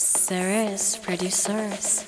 Serious producers.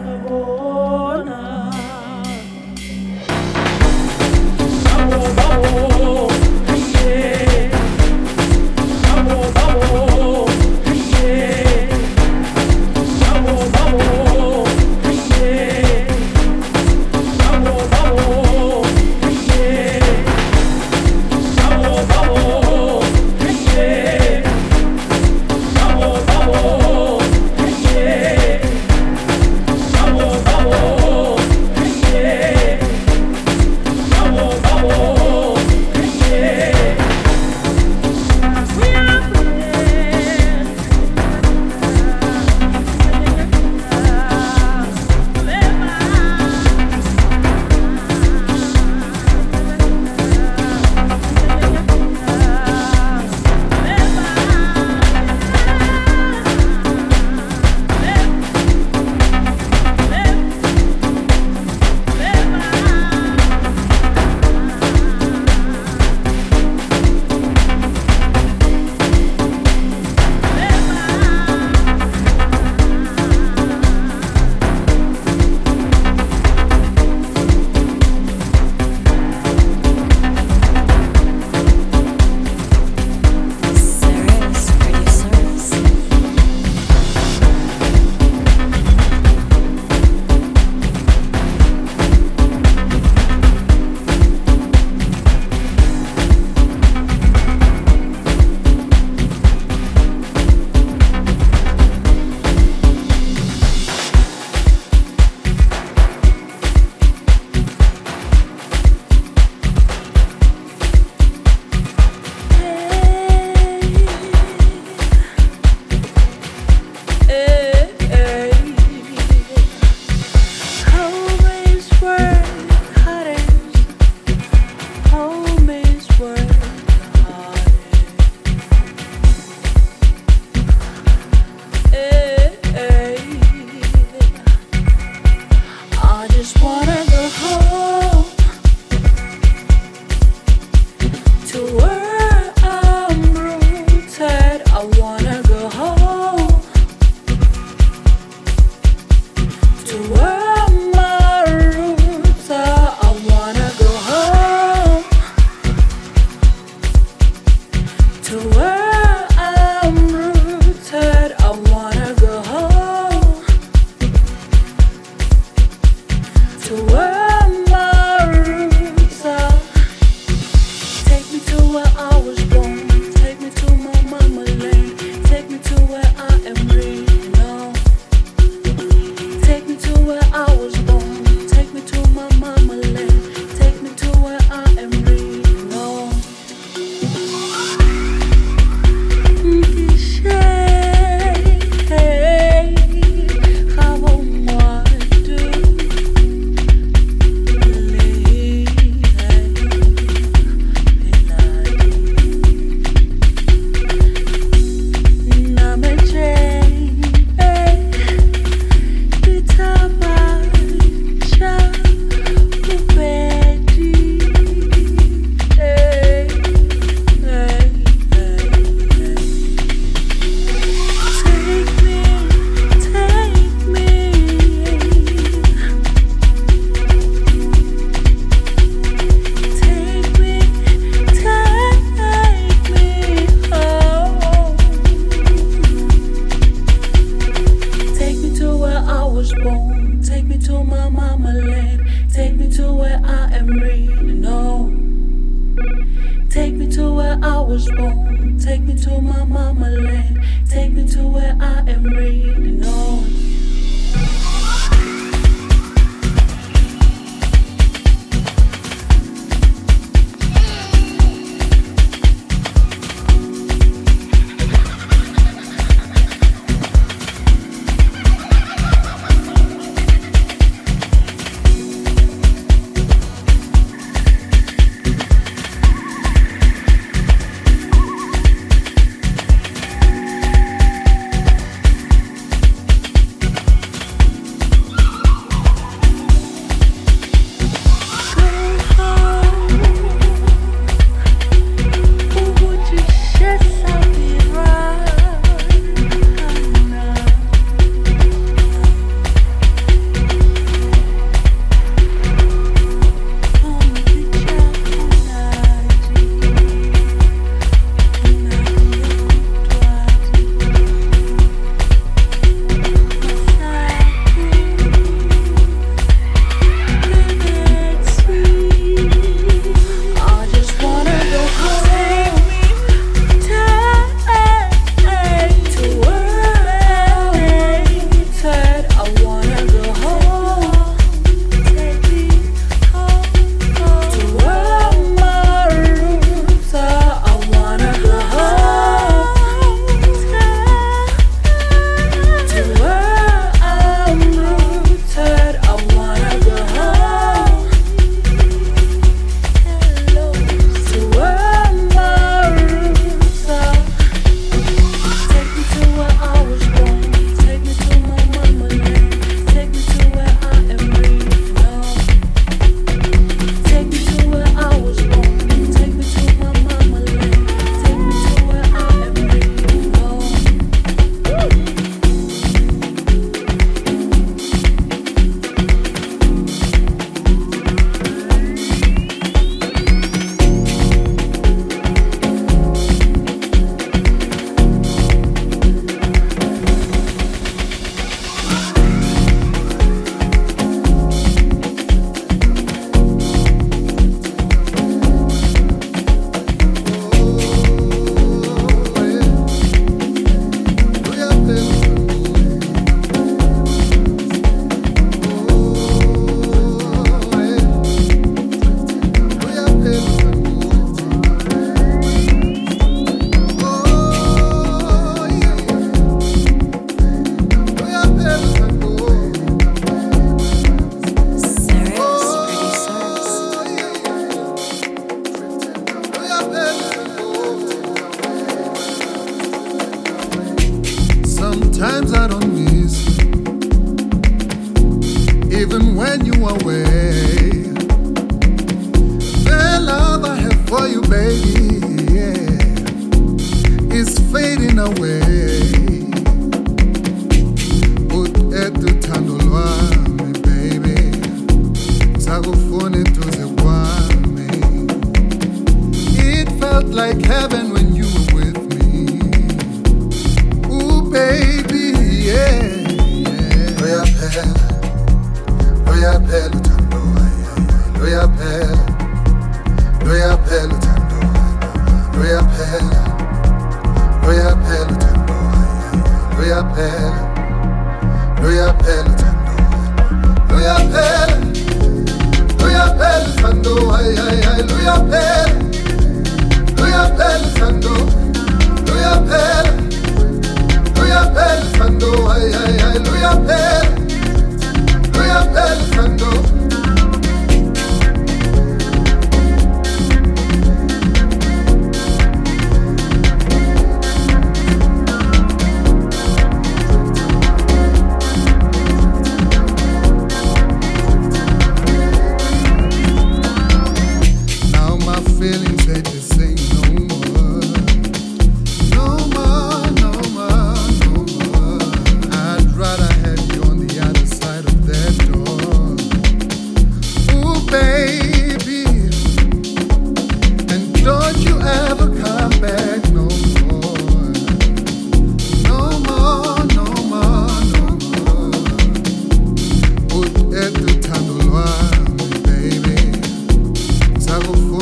ngabona Ngabona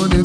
morning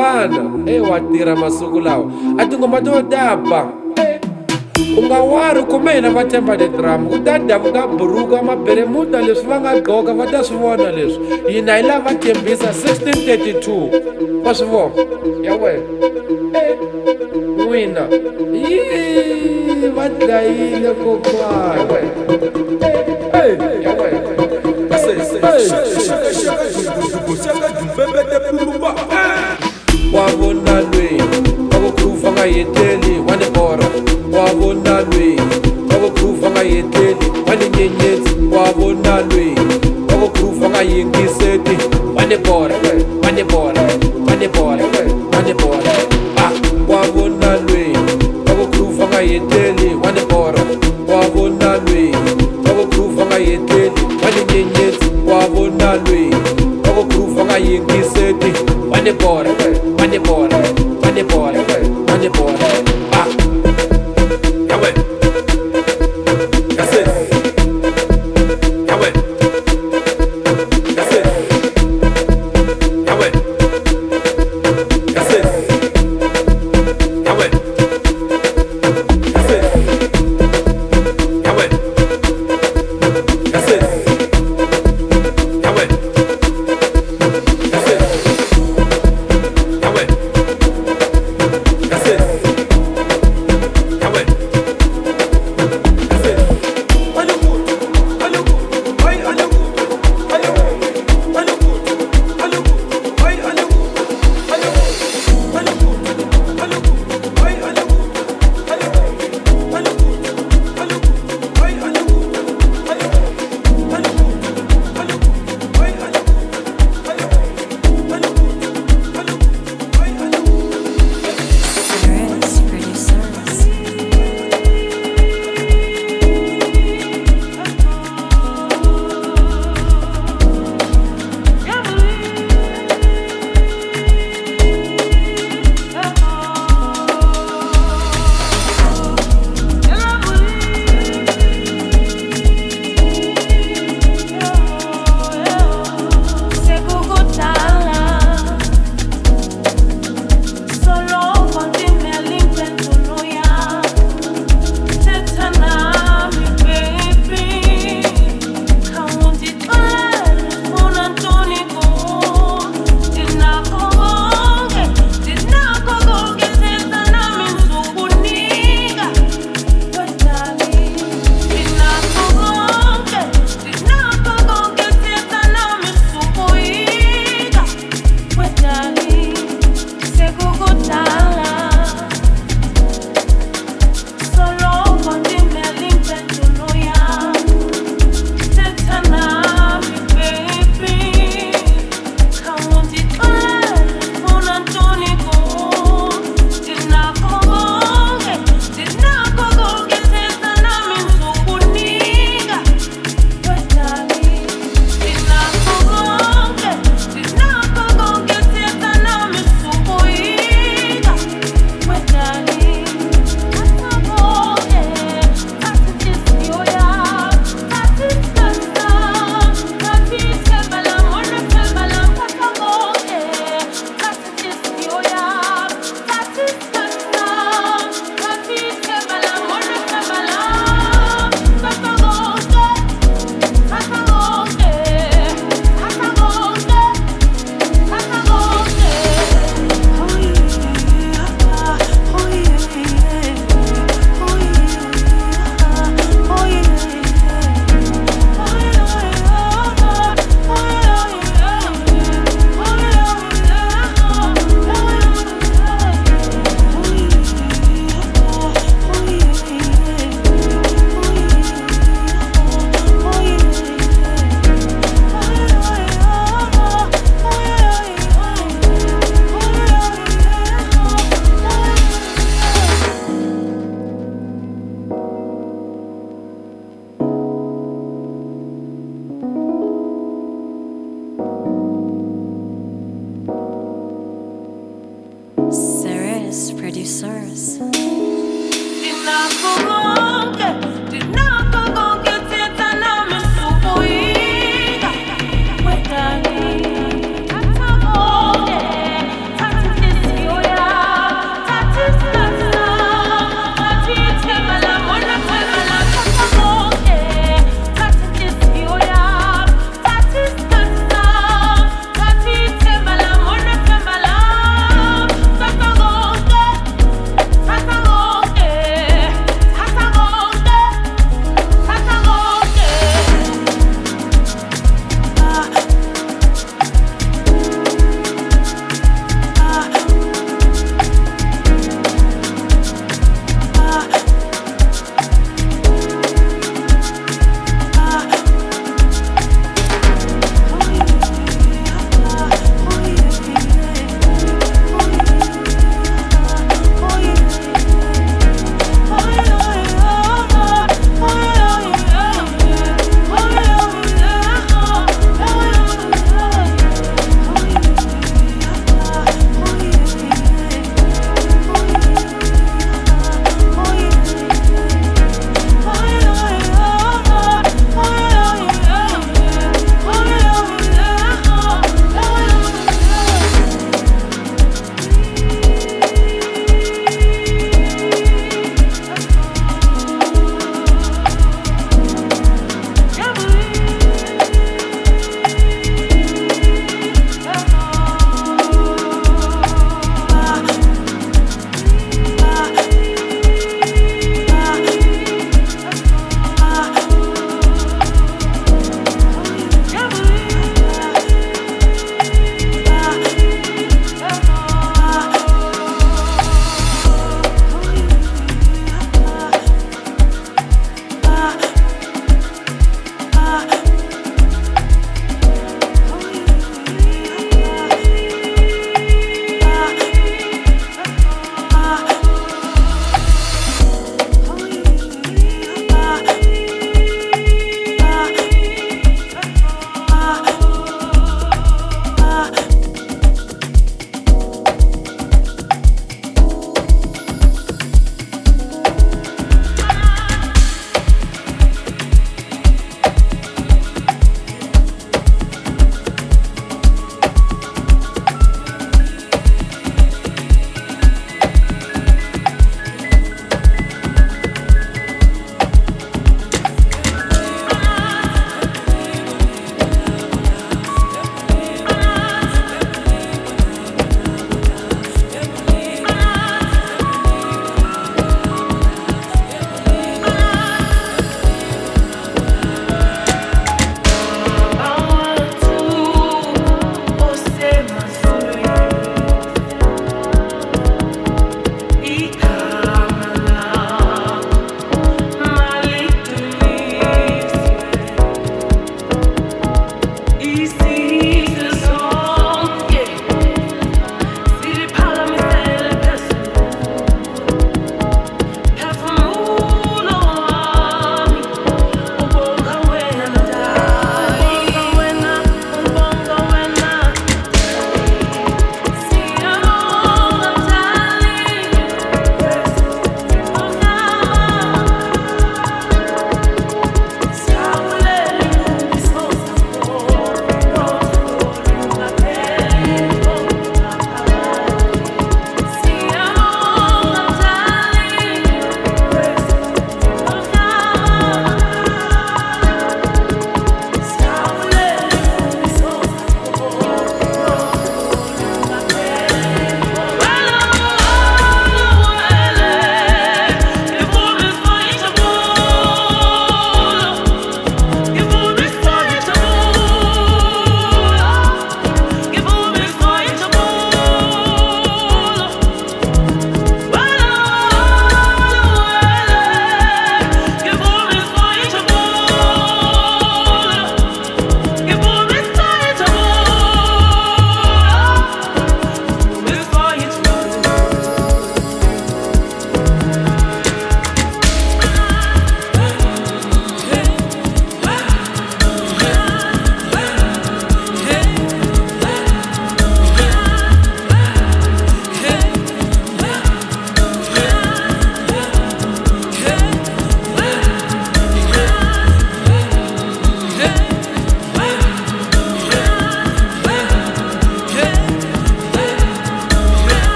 hambana e wa tirha masiku lawa a tingoma to daba u nga wari kume hina va tshemba le drama ku ta davuka buruku ya maberemuta leswi va nga gqoka va ta swi vona leswi hina hi lava tembisa 1632 va swi vona ya wena n'wina yi va dlayile kokwana abuelo.